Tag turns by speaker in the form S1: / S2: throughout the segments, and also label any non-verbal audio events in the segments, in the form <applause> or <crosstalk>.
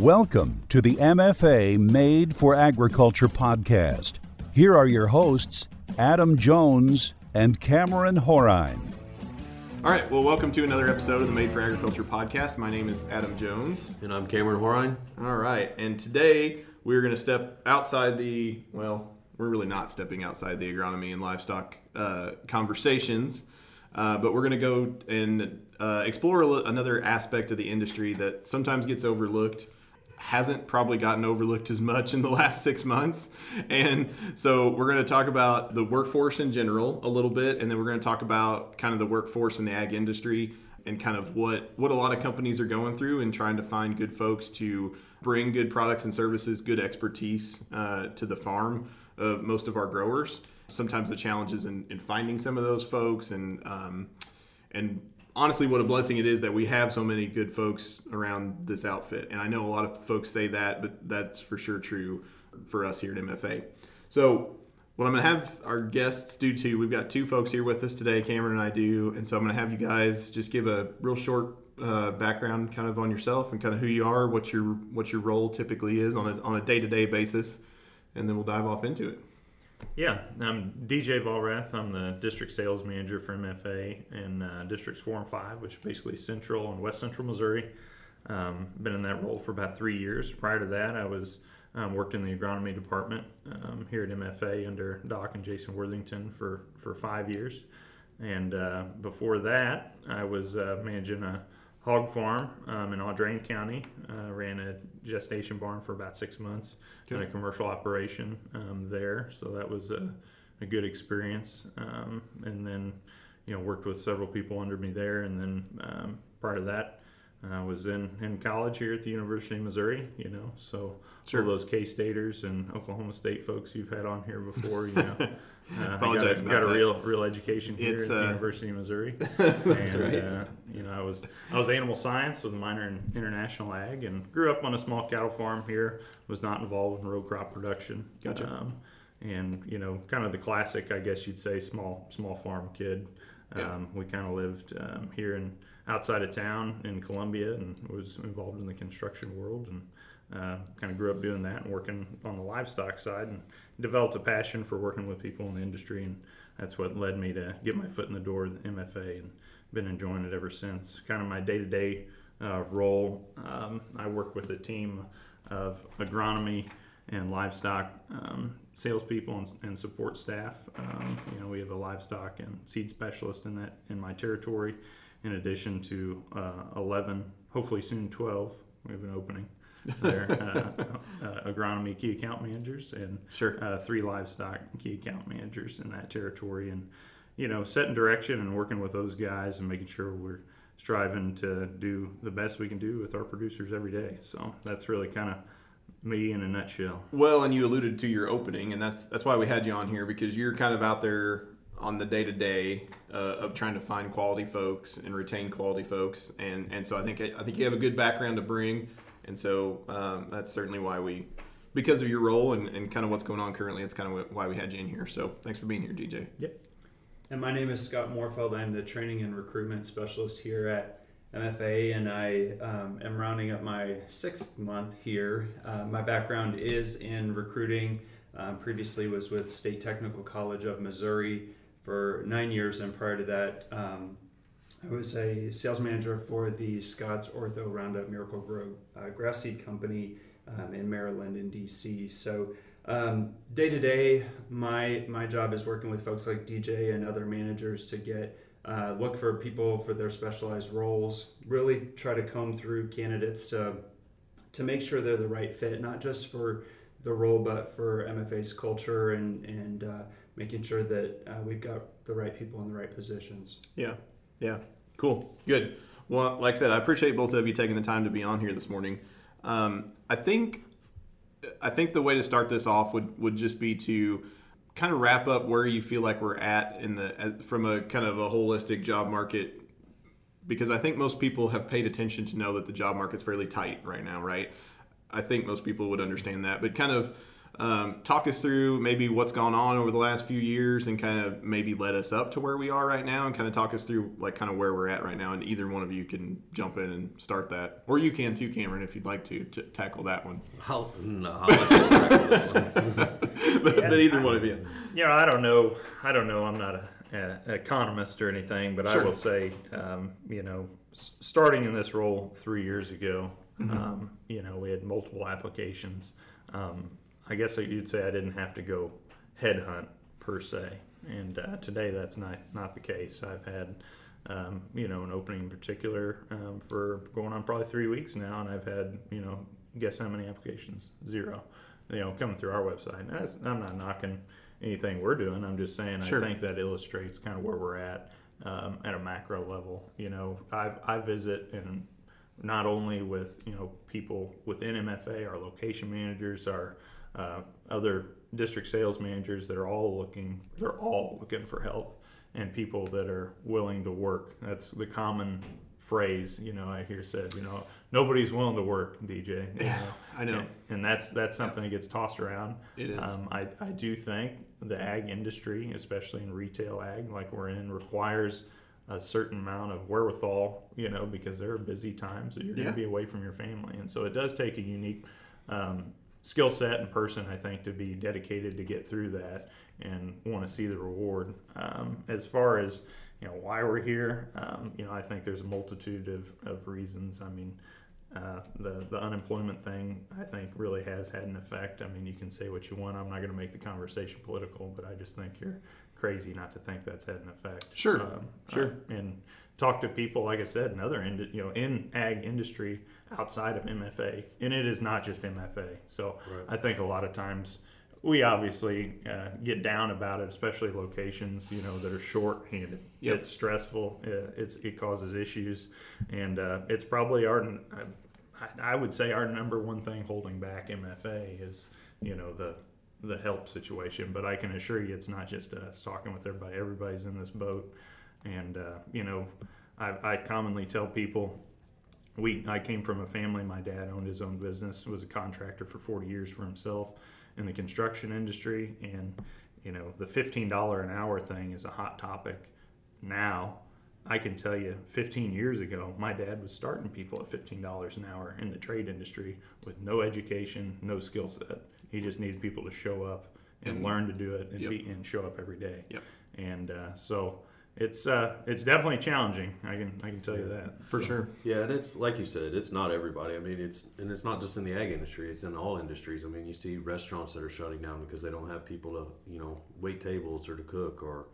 S1: Welcome to the MFA Made for Agriculture podcast. Here are your hosts, Adam Jones and Cameron Horine.
S2: All right, well, welcome to another episode of the Made for Agriculture podcast. My name is Adam Jones.
S3: And I'm Cameron Horine.
S2: All right, and today we're going to step outside the, well, we're really not stepping outside the agronomy and livestock uh, conversations, uh, but we're going to go and uh, explore another aspect of the industry that sometimes gets overlooked hasn't probably gotten overlooked as much in the last six months. And so we're going to talk about the workforce in general a little bit, and then we're going to talk about kind of the workforce in the ag industry and kind of what what a lot of companies are going through and trying to find good folks to bring good products and services, good expertise uh, to the farm of most of our growers. Sometimes the challenges in, in finding some of those folks and um, and honestly what a blessing it is that we have so many good folks around this outfit. And I know a lot of folks say that, but that's for sure true for us here at MFA. So what I'm going to have our guests do too, we've got two folks here with us today, Cameron and I do. And so I'm going to have you guys just give a real short uh, background kind of on yourself and kind of who you are, what your, what your role typically is on a, on a day-to-day basis. And then we'll dive off into it.
S4: Yeah, I'm DJ Valrath. I'm the district sales manager for MFA in uh, districts four and five, which is basically central and west central Missouri. Um, been in that role for about three years. Prior to that, I was um, worked in the agronomy department um, here at MFA under Doc and Jason Worthington for for five years, and uh, before that, I was uh, managing a hog farm um, in Audrain County. Uh, ran a gestation barn for about six months and a commercial operation um, there. So that was a, a good experience. Um, and then, you know, worked with several people under me there. And then um, prior to that, I was in, in college here at the University of Missouri, you know, so sure. all those K-Staters and Oklahoma State folks you've had on here before, you know, <laughs> uh,
S2: Apologize
S4: I got,
S2: got
S4: a real real education here
S2: it's,
S4: at the
S2: uh,
S4: University of Missouri. <laughs>
S2: that's
S4: and,
S2: right.
S4: You know, I was I was animal science with a minor in international ag, and grew up on a small cattle farm here. Was not involved in row crop production.
S2: Gotcha.
S4: Um, and you know, kind of the classic, I guess you'd say, small small farm kid. Um,
S2: Yeah.
S4: We kind of lived um, here in outside of town in Columbia, and was involved in the construction world, and uh, kind of grew up doing that and working on the livestock side, and developed a passion for working with people in the industry, and that's what led me to get my foot in the door the MFA, and been enjoying it ever since. Kind of my day to day role. Um, I work with a team of agronomy and livestock um, salespeople and, and support staff. Um, you know, we have a livestock and seed specialist in that in my territory, in addition to uh, 11, hopefully soon 12. We have an opening there. uh, uh, agronomy key account managers and
S2: Sure.
S4: uh, three livestock key account managers in that territory, and you know, setting direction and working with those guys and making sure we're striving to do the best we can do with our producers every day. So that's really kind of me in a nutshell.
S2: Well, and you alluded to your opening, and that's that's why we had you on here because you're kind of out there on the day to day of trying to find quality folks and retain quality folks, and and so I think I think you have a good background to bring, and so um, that's certainly why we. Because of your role and, and kind of what's going on currently, it's kind of why we had you in here. So thanks for being here, DJ.
S4: Yep.
S5: And my name is Scott Moorfeld. I'm the training and recruitment specialist here at MFA, and I um, am rounding up my sixth month here. Uh, my background is in recruiting. Um, previously, was with State Technical College of Missouri for nine years, and prior to that, um, I was a sales manager for the Scott's Ortho Roundup Miracle-Gro uh, grass seed company um, in Maryland and DC. So day to day, my my job is working with folks like DJ and other managers to get uh, look for people for their specialized roles. Really try to comb through candidates to to make sure they're the right fit, not just for the role, but for MFA's culture and and uh, making sure that uh, we've got the right people in the right positions.
S2: Yeah, yeah, cool, good. Well, like I said, I appreciate both of you taking the time to be on here this morning. Um, I think I think the way to start this off would would just be to kind of wrap up where you feel like we're at in the from a kind of a holistic job market because I think most people have paid attention to know that the job market's fairly tight right now, right? I think most people would understand that, but kind of Um, talk us through maybe what's gone on over the last few years and kind of maybe led us up to where we are right now and kind of talk us through like kind of where we're at right now. And either one of you can jump in and start that, or you can too, Cameron, if you'd like to, to tackle that one.
S3: I'll, no, I'll tackle this one. <laughs> <laughs>
S2: but, but either one of you.
S4: You know, I don't know. I don't know. I'm not a, a economist or anything, but
S2: Sure.
S4: I will say, um, you know, s- starting in this role three years ago, um, you know, we had multiple applications. Um, I guess you'd say I didn't have to go headhunt per se, and uh, today that's not not the case. I've had. Um, you know, an opening in particular um, for going on probably three weeks now, and I've had, you know, guess how many applications? Zero. You know, coming through our website. And that's, I'm not knocking anything we're doing. I'm just saying
S2: Sure.
S4: I think that illustrates kind of where we're at um, at a macro level. You know, I, I visit and not only with you know people within MFA, our location managers, our uh, other district sales managers that are all looking, they're all looking for help and people that are willing to work. That's the common phrase, you know, I hear said, you know, nobody's willing to work, DJ. you
S2: Yeah, I know.
S4: And, and that's that's something that gets tossed around.
S2: It is.
S4: Um, I, I do think the ag industry, especially in retail ag, like we're in, requires a certain amount of wherewithal, you know, because there are busy times that you're going to be away from your family. And so it does take a unique um, skill set and person, I think, to be dedicated to get through that and want to see the reward. Um, as far as, you know, why we're here, um, you know, I think there's a multitude of, of reasons. I mean, uh, the the unemployment thing, I think, really has had an effect. I mean, you can say what you want. I'm not going to make the conversation political, but I just think you're crazy not to think that's had an effect.
S2: Sure,
S4: um,
S2: sure.
S4: uh, and talk to people, like I said, in other you know in ag industry outside of MFA, and it is not just MFA. So I think a lot of times we obviously uh, get down about it, especially locations you know that are short-handed.
S2: Yep.
S4: It's stressful. Uh, it's it causes issues, and uh, it's probably our. I, I would say our number one thing holding back MFA is you know the the help situation. But I can assure you, it's not just us talking with everybody. Everybody's in this boat, and uh, you know, I, I commonly tell people. We, I came from a family. My dad owned his own business. Was a contractor for 40 years for himself in the construction industry, and you know the $15 an hour thing is a hot topic now. I can tell you, 15 years ago, my dad was starting people at $15 an hour in the trade industry with no education, no skill set. He just needed people to show up and,
S2: And-
S4: learn to do it and,
S2: Yep.
S4: be, and show up every day.
S2: Yep.
S4: And uh, so it's uh, it's definitely challenging. I can I can tell you that
S2: For
S4: So-
S2: sure.
S3: Yeah, and it's like you said, it's not everybody. I mean, it's and it's not just in the ag industry; it's in all industries. I mean, you see restaurants that are shutting down because they don't have people to, you know, wait tables or to cook, or,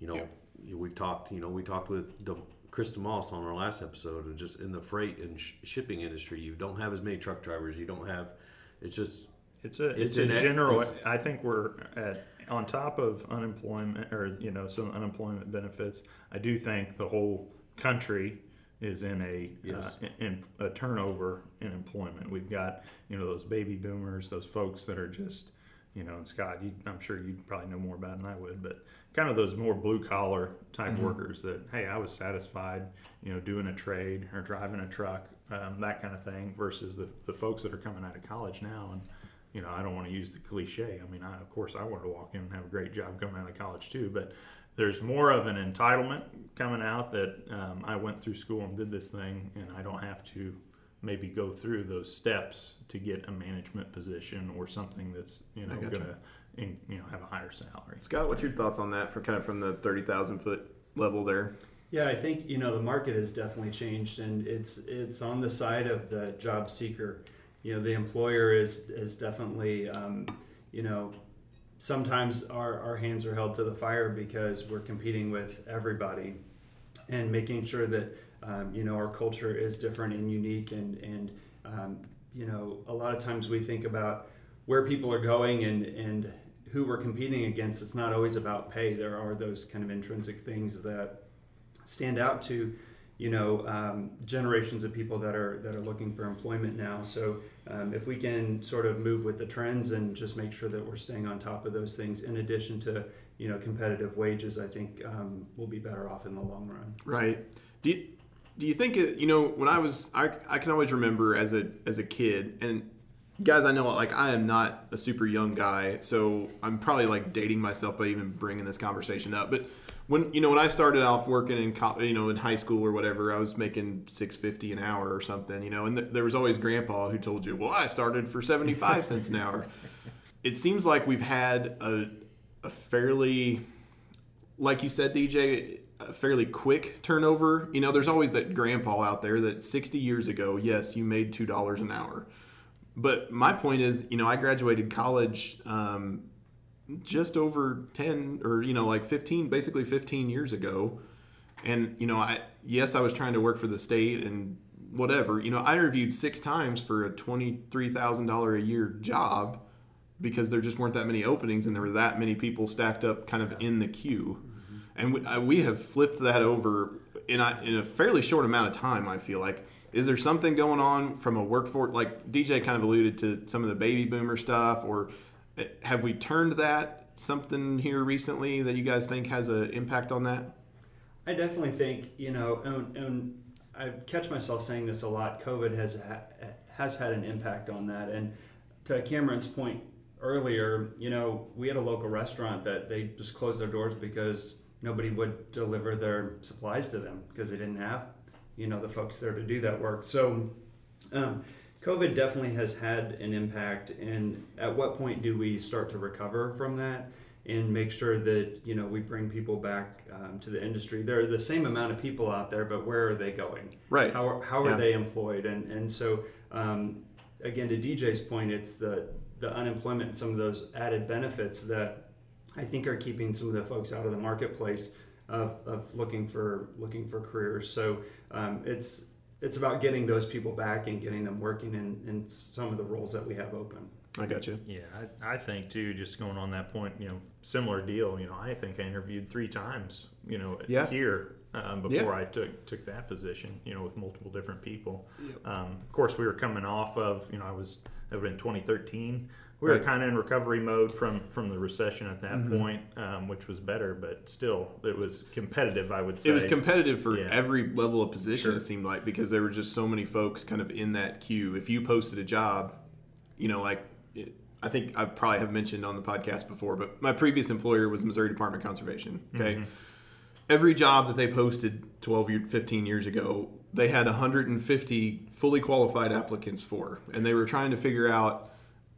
S3: you know, we've talked, you know, we talked with De- Chris DeMoss on our last episode, and just in the freight and sh- shipping industry, you don't have as many truck drivers. You don't have, it's just
S4: It's a
S3: It's
S4: it's, a general.
S3: it's-
S4: I think we're at on top of unemployment or you know some unemployment benefits. I do think the whole country is in a
S3: Yes.
S4: uh, in a turnover in employment. We've got you know those baby boomers, those folks that are just you know, and Scott, you, I'm sure you probably know more about it than I would, but kind of those more blue collar type
S3: Mm-hmm.
S4: workers that hey, I was satisfied, you know, doing a trade or driving a truck, um, that kind of thing, versus the the folks that are coming out of college now and you know, I don't want to use the cliche. I mean, I, of course, I wanted to walk in and have a great job coming out of college too, but there's more of an entitlement coming out that um, I went through school and did this thing, and I don't have to maybe go through those steps to get a management position or something that's you know
S2: I
S4: going
S2: gotcha.
S4: to you know have a higher salary.
S2: Scott, what's your thoughts on that for kind of from the 30,000 foot level there?
S5: Yeah, I think you know the market has definitely changed, and it's it's on the side of the job seeker. You know, the employer is is definitely um, you know sometimes our, our hands are held to the fire because we're competing with everybody, and making sure that um, you know our culture is different and unique, and and um, you know a lot of times we think about where people are going and and who we're competing against. It's not always about pay. There are those kind of intrinsic things that stand out to you know um, generations of people that are that are looking for employment now so um, if we can sort of move with the trends and just make sure that we're staying on top of those things in addition to you know competitive wages i think um, we'll be better off in the long run
S2: Right. Do you, do you think it, you know when I was I, I can always remember as a as a kid and guys, I know like I am not a super young guy, so I'm probably like dating myself by even bringing this conversation up. But when you know when I started off working in co- you know in high school or whatever, I was making six fifty an hour or something, you know, and th- there was always Grandpa who told you, "Well, I started for seventy five <laughs> cents an hour." It seems like we've had a a fairly, like you said, DJ, a fairly quick turnover. You know, there's always that Grandpa out there that sixty years ago, yes, you made two dollars an hour. But my point is, you know, I graduated college um, just over 10 or, you know, like 15, basically 15 years ago. And, you know, I, yes, I was trying to work for the state and whatever. You know, I interviewed six times for a $23,000 a year job because there just weren't that many openings and there were that many people stacked up kind of in the queue. Mm-hmm. And we, I, we have flipped that over in a, in a fairly short amount of time, I feel like is there something going on from a workforce like dj kind of alluded to some of the baby boomer stuff or have we turned that something here recently that you guys think has an impact on that
S5: i definitely think you know and, and i catch myself saying this a lot covid has ha- has had an impact on that and to cameron's point earlier you know we had a local restaurant that they just closed their doors because nobody would deliver their supplies to them because they didn't have you know the folks there to do that work. So um, COVID definitely has had an impact. And at what point do we start to recover from that? and make sure that you know we bring people back um, to the industry. There are the same amount of people out there, but where are they going?
S2: Right.
S5: How are, how are
S2: Yeah.
S5: they employed? And and so um, again, to DJ's point, it's the the unemployment, and some of those added benefits that I think are keeping some of the folks out of the marketplace of, of looking for looking for careers. So um, it's it's about getting those people back and getting them working in, in some of the roles that we have open.
S2: i got you
S4: Yeah, I, I think too. Just going on that point, you know, similar deal. You know, I think I interviewed three times. You know,
S2: Yeah.
S4: here um, before
S2: Yeah.
S4: I took took that position. You know, with multiple different people. Um, of course, we were coming off of. You know, I was that would have been 2013. We were
S2: Right.
S4: kind of in recovery mode from from the recession at that
S2: Mm-hmm.
S4: point, um, which was better, but still, it was competitive. I would say
S2: it was competitive for
S4: Yeah.
S2: every level of position
S4: Sure.
S2: it seemed like because there were just so many folks kind of in that queue if you posted a job you know like it, i think i probably have mentioned on the podcast before but my previous employer was missouri department of conservation okay every job that they posted 12 year, 15 years ago they had 150 fully qualified applicants for and they were trying to figure out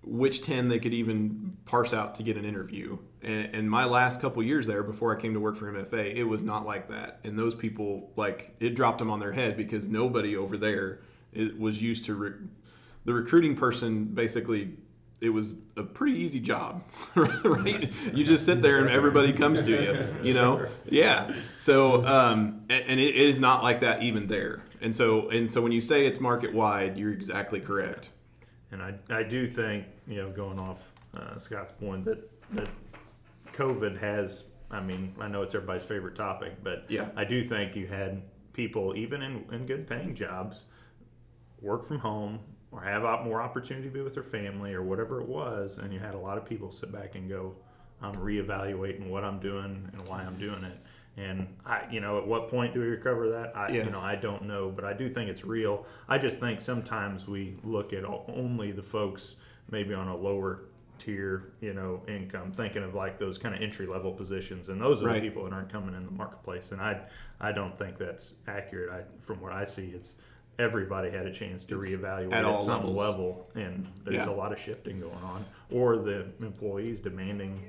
S2: which 10 they could even parse out to get an interview. And, and my last couple years there before i came to work for mfa it was not like that. And those people like it dropped them on their head because nobody over there it was used to re- the recruiting person basically it was a pretty easy job <laughs> right? You just sit there and everybody comes to you you know? Yeah. So um, and, and it, it is not like that even there. And so and so when you say it's market wide you're exactly correct
S4: And I, I do think, you know, going off uh, Scott's point, that, that COVID has, I mean, I know it's everybody's favorite topic, but
S2: Yeah.
S4: I do think you had people, even in, in good paying jobs, work from home or have more opportunity to be with their family or whatever it was. And you had a lot of people sit back and go, I'm reevaluating what I'm doing and why I'm doing it. And I, you know, at what point do we recover that? I,
S2: Yeah.
S4: you know, I don't know, but I do think it's real. I just think sometimes we look at only the folks maybe on a lower tier, you know, income, thinking of like those kind of entry level positions, and those are
S2: Right.
S4: the people that aren't coming in the marketplace. And I, I don't think that's accurate. I, from what I see, it's everybody had a chance to
S2: It's
S4: reevaluate
S2: at
S4: at, some
S2: levels.
S4: level, and there's
S2: Yeah.
S4: a lot of shifting going on, or the employees demanding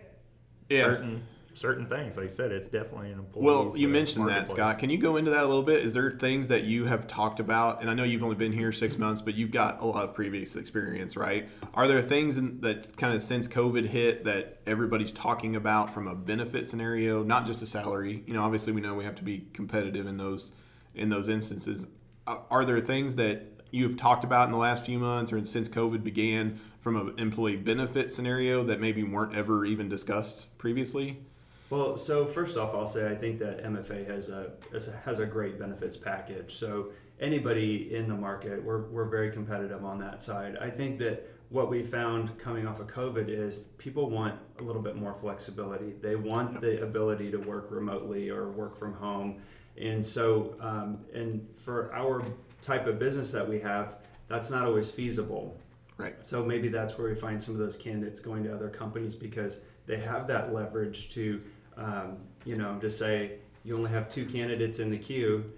S2: yeah
S4: certain certain things. Like I said, it's definitely an employee.
S2: Well, uh, you mentioned that, Scott. Can you go into that a little bit? Is there things that you have talked about? And I know you've only been here six months, but you've got a lot of previous experience, right? Are there things in, that kind of since COVID hit that everybody's talking about from a benefit scenario, not just a salary? You know, obviously we know we have to be competitive in those in those instances. Are are there things that you've talked about in the last few months or since COVID began from an employee benefit scenario that maybe weren't ever even discussed previously?
S5: Well, so first off, I'll say I think that MFA has a has a, great benefits package. So anybody in the market, we're we're very competitive on that side. I think that what we found coming off of COVID is people want a little bit more flexibility. They want the ability to work remotely or work from home, and so um, and for our type of business that we have, that's not always feasible.
S2: Right.
S5: So maybe that's where we find some of those candidates going to other companies because they have that leverage to, um, you know, to say you only have two candidates in the queue.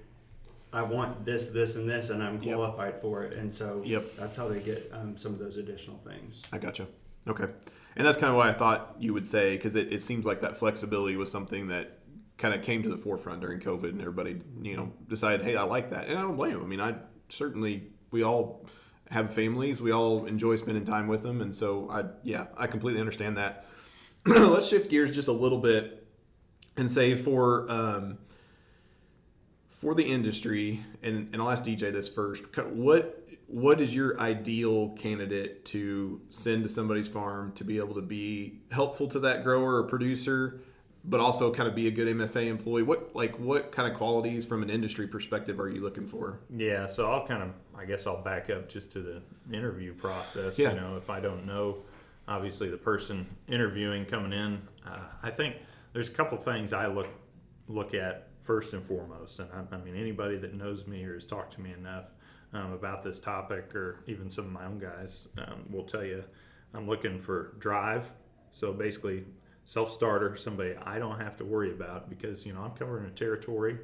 S5: I want this, this, and this, and I'm
S2: Yep.
S5: qualified for it. And so
S2: Yep.
S5: that's how they get um, some of those additional things.
S2: I gotcha. Okay. And that's kind of what I thought you would say because it, it seems like that flexibility was something that kind of came to the forefront during COVID and everybody, you know, decided, hey, I like that. And I don't blame them. I mean, I certainly, we all have families, we all enjoy spending time with them. And so I, yeah, I completely understand that. <clears throat> Let's shift gears just a little bit and say for, um, for the industry, and, and I'll ask DJ this first. What what is your ideal candidate to send to somebody's farm to be able to be helpful to that grower or producer, but also kind of be a good MFA employee? What like what kind of qualities from an industry perspective are you looking for?
S4: Yeah, so I'll kind of, I guess I'll back up just to the interview process.
S2: Yeah.
S4: You know, if I don't know, obviously the person interviewing coming in, uh, I think there's a couple things I look look at first and foremost. And I, I mean, anybody that knows me or has talked to me enough um, about this topic, or even some of my own guys, um, will tell you I'm looking for drive. So basically, self starter, somebody I don't have to worry about because you know I'm covering a territory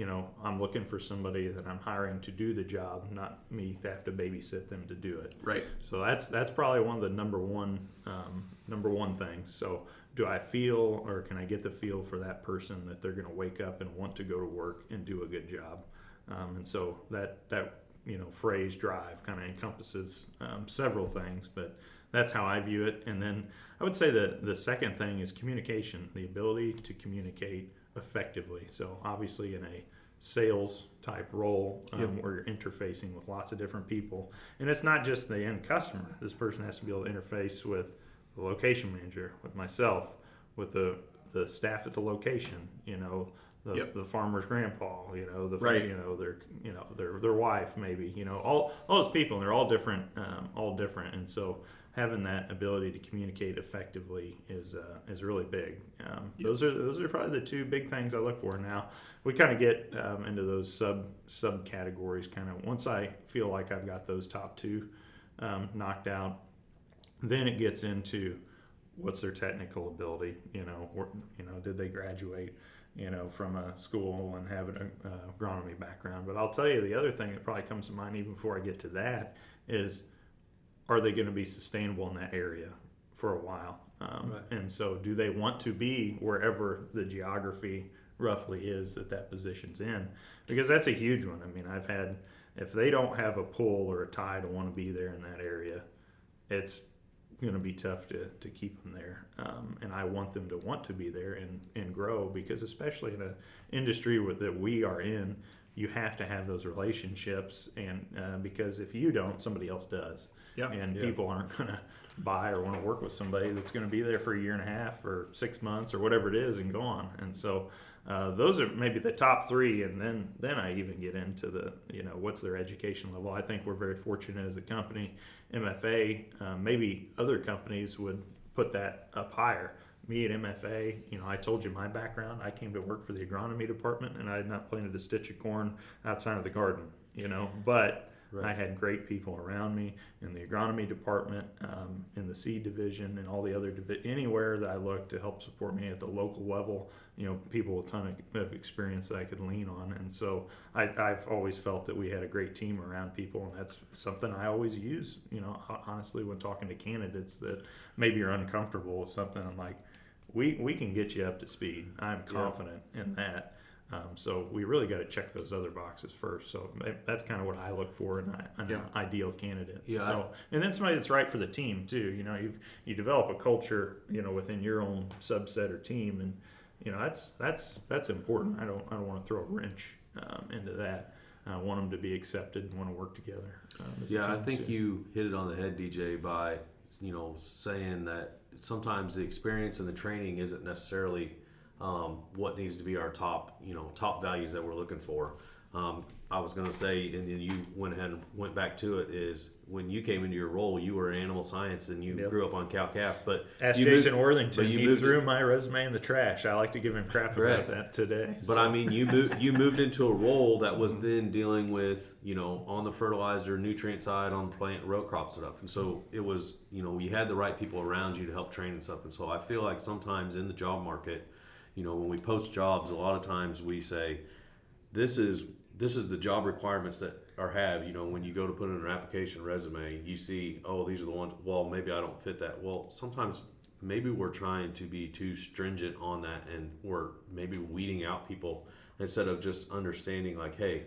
S4: you know, I'm looking for somebody that I'm hiring to do the job, not me to have to babysit them to do it.
S2: Right.
S4: So that's that's probably one of the number one um, number one things. So do I feel or can I get the feel for that person that they're going to wake up and want to go to work and do a good job? Um, and so that that you know phrase drive kind of encompasses um, several things, but that's how I view it. And then I would say that the second thing is communication, the ability to communicate effectively. So obviously in a sales type role um,
S2: Yep.
S4: where you're interfacing with lots of different people and it's not just the end customer this person has to be able to interface with the location manager with myself with the the staff at the location you know the,
S2: Yep.
S4: the farmer's grandpa you know the
S2: Right.
S4: you know their you know their their wife maybe you know all all those people and they're all different um, all different and so having that ability to communicate effectively is uh, is really big um, those are those are probably the two big things I look for now we kind of get um, into those sub subcategories kind of once I feel like I've got those top two um, knocked out then it gets into what's their technical ability you know where, you know did they graduate you know from a school and have an uh, agronomy background. But I'll tell you the other thing that probably comes to mind even before I get to that is are they going to be sustainable in that area for a while? Um,
S3: Right.
S4: and so do they want to be wherever the geography roughly is that that position's in? Because that's a huge one. I mean i've had if they don't have a pull or a tie to want to be there in that area it's going to be tough to, to keep them there um, and i want them to want to be there and, and grow because especially in an industry with, that we are in you have to have those relationships and uh, because if you don't somebody else does
S2: Yeah.
S4: and
S3: Yeah.
S4: people aren't going to buy or want to work with somebody that's going to be there for a year and a half or six months or whatever it is and go on and so uh, those are maybe the top three and then then i even get into the you know what's their education level i think we're very fortunate as a company mfa uh, maybe other companies would put that up higher. Me at mfa you know i told you my background. I came to work for the agronomy department and i had not planted a stitch of corn outside of the garden you know? But
S3: Right.
S4: I had great people around me in the agronomy department, um, in the seed division, and all the other divi- anywhere that I looked to help support me at the local level. You know, people with a ton of, of experience that I could lean on, and so I, I've always felt that we had a great team around people, and that's something I always use. You know, honestly, when talking to candidates that maybe are uncomfortable with something, I'm like, we we can get you up to speed. I'm confident in that. Um, so we really got to check those other boxes first. So that's kind of what I look for in an
S2: Yeah.
S4: ideal candidate.
S3: Yeah,
S4: So and then somebody that's right for the team too. You know, you you develop a culture, you know, within your own subset or team, and you know that's that's that's important. I don't I don't want to throw a wrench um, into that. I want them to be accepted and want to work together. Um,
S3: Yeah, I think
S4: too.
S3: you hit it on the head, DJ, by you know saying that sometimes the experience and the training isn't necessarily um, what needs to be our top you know top values that we're looking for. Um, I was going to say, and then you went ahead and went back to it. Is when you came into your role, you were in animal science and you
S4: Yep.
S3: grew up on cow calf. But
S4: Ask
S3: you
S4: Jason
S3: moved-
S4: Worthington.
S3: but you
S4: he threw my resume in the trash. I like to give him crap
S3: Correct.
S4: about that today.
S3: But
S4: so-
S3: I mean, you moved you moved into a role that was then dealing with you know on the fertilizer nutrient side on the plant row crop stuff, and so it was you know you had the right people around you to help train and stuff, and so I feel like sometimes in the job market, you know when we post jobs, a lot of times we say this is this is the job requirements that are have you know when you go to put in an application resume you see oh these are the ones well maybe i don't fit that. Well sometimes maybe we're trying to be too stringent on that and we're maybe weeding out people instead of just understanding like hey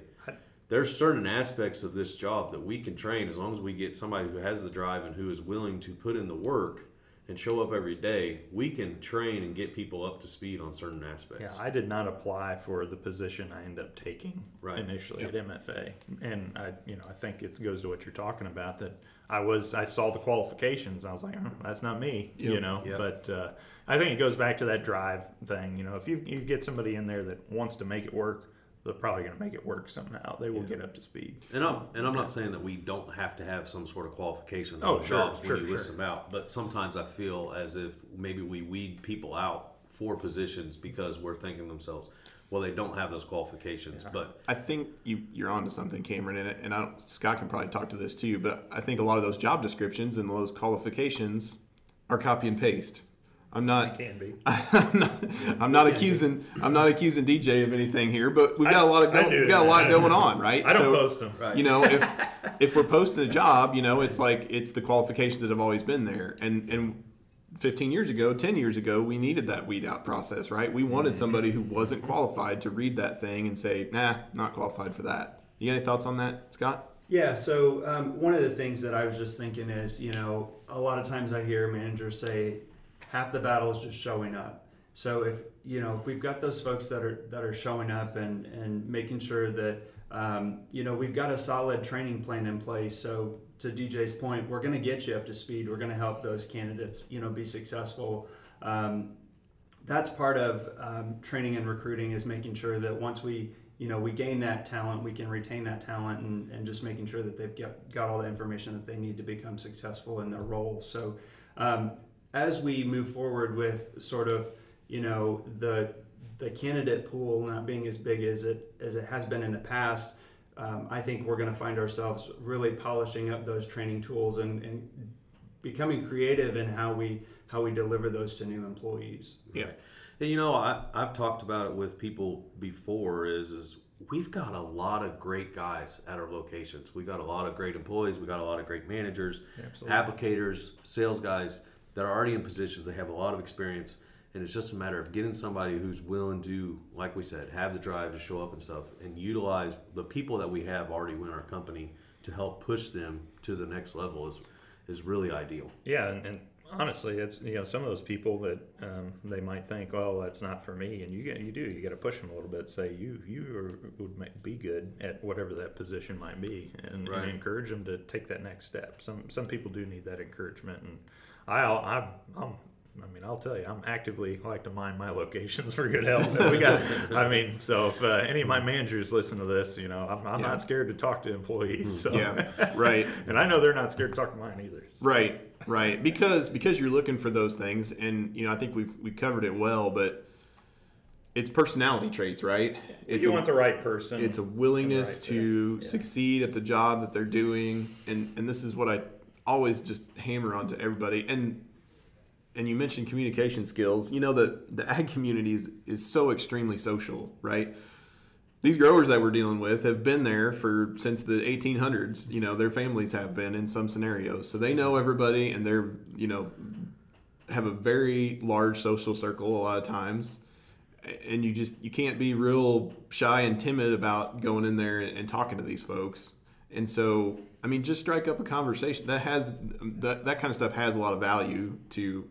S3: there's certain aspects of this job that we can train as long as we get somebody who has the drive and who is willing to put in the work and show up every day we can train and get people up to speed on certain aspects
S4: Yeah, I did not apply for the position I ended up taking
S3: Right.
S4: initially at MFA, and I, you know, I think it goes to what you're talking about. That I was, I saw the qualifications, I was like, oh, that's not me, you know.
S3: Yep.
S4: But uh, I think it goes back to that drive thing. You know, if you you get somebody in there that wants to make it work, they're probably going to make it work somehow. They will get up to speed.
S3: And I'm and I'm not saying that we don't have to have some sort of qualifications
S4: Oh,
S3: on
S4: sure,
S3: jobs
S4: sure,
S3: when you
S4: sure.
S3: list them out, but sometimes I feel as if maybe we weed people out for positions because we're thinking themselves, well, they don't have those qualifications. But
S2: I think you, you're onto something, Cameron, and, and I don't, Scott can probably talk to this too. But I think a lot of those job descriptions and those qualifications are copy and paste. I'm not.
S4: Can be. <laughs>
S2: I'm not, I'm not accusing. I'm not accusing DJ of anything here, but we've got a lot of go, we've got a lot going on, right?
S4: I don't
S2: So,
S4: post them.
S3: Right.
S2: You know, if <laughs> if we're posting a job, you know, it's like it's the qualifications that have always been there, and and 15 years ago, 10 years ago, we needed that weed out process, right? We
S4: Mm-hmm.
S2: wanted somebody who wasn't qualified to read that thing and say, nah, not qualified for that. You got any thoughts on that, Scott?
S5: Yeah, so um, one of the things that I was just thinking is, you know, a lot of times I hear managers say, half the battle is just showing up. So if you know if we've got those folks that are that are showing up and and making sure that um, you know we've got a solid training plan in place. So to DJ's point, we're going to get you up to speed. We're going to help those candidates, you know, be successful. Um, that's part of um, training and recruiting is making sure that once we you know we gain that talent we can retain that talent and, and just making sure that they've got, got all the information that they need to become successful in their role so um, as we move forward with sort of you know the the candidate pool not being as big as it as it has been in the past um, I think we're going to find ourselves really polishing up those training tools and, and becoming creative in how we how we deliver those to new employees.
S2: Yeah.
S3: And you know, I, I've talked about it with people before. Is is we've got a lot of great guys at our locations. We've got a lot of great employees. We got a lot of great managers,
S4: Absolutely.
S3: applicators, sales guys that are already in positions. They have a lot of experience, and it's just a matter of getting somebody who's willing to, like we said, have the drive to show up and stuff, and utilize the people that we have already in our company to help push them to the next level. Is is really ideal.
S4: Yeah, and, and honestly, it's you know some of those people that um, they might think, oh, that's not for me, and you get you do you got to push them a little bit. Say you you are, would ma- be good at whatever that position might be, and,
S3: Right.
S4: and encourage them to take that next step. Some some people do need that encouragement, and I I I'm. I mean, I'll tell you, I'm actively like to mind my locations for good health. We got, I mean, so if uh, any of my managers listen to this, you know, I'm, I'm
S2: Yeah.
S4: not scared to talk to employees. So.
S2: Yeah, right. <laughs>
S4: and I know they're not scared to talk to mine either. so.
S2: Right, right. Because because you're looking for those things, and you know I think we've we covered it well, but it's personality traits, right? It's
S4: you
S2: a,
S4: want the right person.
S2: it's a willingness
S4: Right,
S2: to
S4: yeah.
S2: succeed at the job that they're doing, and and this is what I always just hammer onto everybody. And and you mentioned communication skills. You know the the ag community is, is so extremely social, right? these growers that we're dealing with have been there for since the 1800s you know their families have been in some scenarios so they know everybody and they're you know have a very large social circle a lot of times and you just you can't be real shy and timid about going in there and talking to these folks and so i mean just strike up a conversation that has that, that kind of stuff has a lot of value to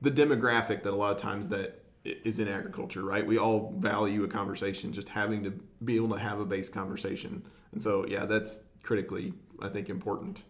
S2: the demographic that a lot of times that is in agriculture, right? We all value a conversation, just having to be able to have a base conversation. And so, yeah, that's critically, I think, important.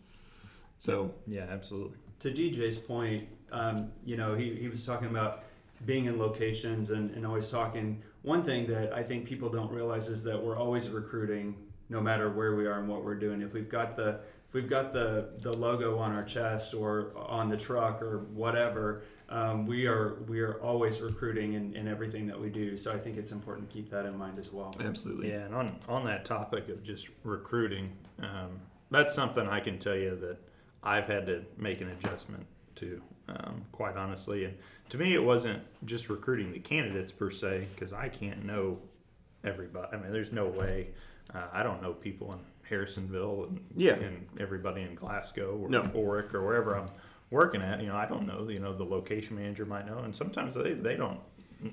S2: So,
S4: yeah, absolutely.
S5: to DJ's point, um, you know, he, he was talking about being in locations and, and always talking. one thing that I think people don't realize is that we're always recruiting, no matter where we are and what we're doing. If we've got the if we've got the the logo on our chest or on the truck or whatever, um, we are we are always recruiting in, in everything that we do. So I think it's important to keep that in mind as well.
S2: Absolutely.
S4: Yeah, and on on that topic of just recruiting, um, that's something I can tell you that I've had to make an adjustment to, um, quite honestly. And to me, it wasn't just recruiting the candidates per se, because I can't know everybody. I mean, there's no way. Uh, I don't know people in Harrisonville and,
S2: Yeah.
S4: and everybody in Glasgow or
S2: No.
S4: Orrick or wherever I'm working at. You know, I don't know. You know, the location manager might know, and sometimes they, they don't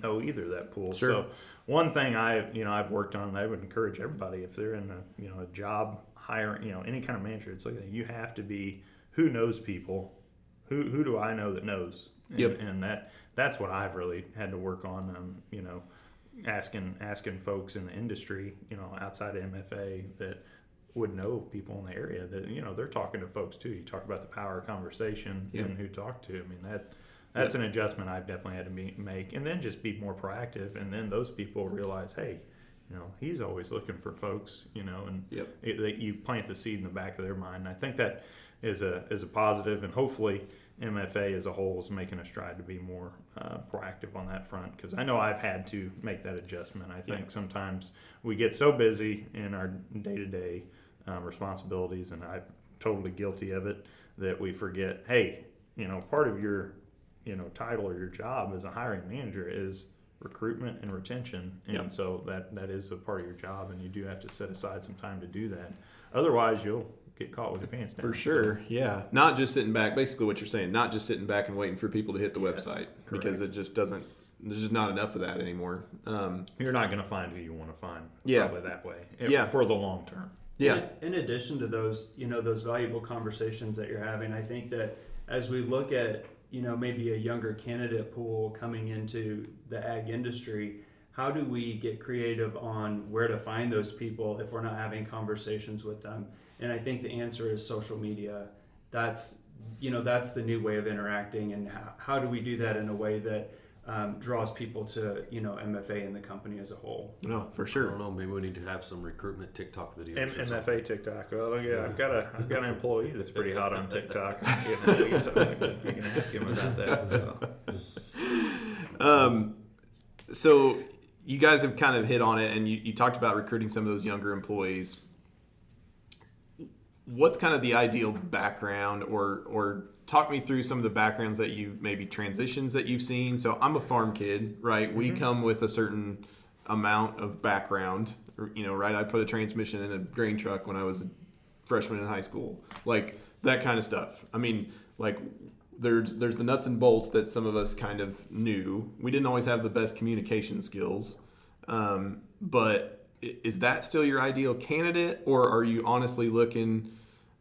S4: know either that pool.
S2: Sure.
S4: So one thing I you know I've worked on, I would encourage everybody if they're in a you know a job hiring, you know any kind of manager, it's like you have to be who knows people, who who do I know that knows, and,
S2: Yep.
S4: and that that's what I've really had to work on. Um, you know, asking asking folks in the industry, you know, outside of MFA that would know people in the area that you know they're talking to folks too. You talk about the power of conversation and who talk to. I mean that that's an adjustment I've definitely had to be, make, and then just be more proactive. And then those people realize, hey, you know, he's always looking for folks, you know, and
S2: Yep.
S4: it, that you plant the seed in the back of their mind. And I think that is a is a positive, and hopefully MFA as a whole is making a stride to be more uh, proactive on that front. Because I know I've had to make that adjustment. I think
S2: Yeah.
S4: sometimes we get so busy in our day to day responsibilities, and I'm totally guilty of it, that we forget, hey, you know, part of your you know title or your job as a hiring manager is recruitment and retention and
S2: Yep.
S4: so that that is a part of your job and you do have to set aside some time to do that otherwise you'll get caught with your pants down
S2: For
S4: So-
S2: sure, yeah. Not just sitting back. Basically, what you're saying, not just sitting back and waiting for people to hit the
S4: Yes,
S2: website because it just doesn't. There's just not enough of that anymore. Um,
S4: you're not going to find who you want to find
S2: Yeah.
S4: probably that way eh,
S2: Yeah.
S4: for the long term
S2: yeah,
S5: In, in addition to those, you know, those valuable conversations that you're having, I think that as we look at, you know, maybe a younger candidate pool coming into the ag industry, how do we get creative on where to find those people if we're not having conversations with them? And I think the answer is social media. That's, you know, that's the new way of interacting. And how, how do we do that in a way that um, draws people to, you know, MFA and the company as a whole?
S2: no, for sure.
S3: I
S2: sure.
S3: don't know. Maybe we need to have some recruitment TikTok videos.
S4: M-
S3: or something.
S4: MFA TikTok. Well, yeah, I've got a I've got an employee that's pretty hot on TikTok. <laughs> You can, you can talk- you can ask him about that. So.
S2: Um, so you guys have kind of hit on it, and you, you talked about recruiting some of those younger employees. What's kind of the ideal background, or or talk me through some of the backgrounds that you maybe transitions that you've seen. So I'm a farm kid, right? We come with a certain amount of background, you know, right? I put a transmission in a grain truck when I was a freshman in high school, like that kind of stuff. I mean, like there's there's the nuts and bolts that some of us kind of knew. We didn't always have the best communication skills, um, but is that still your ideal candidate, or are you honestly looking?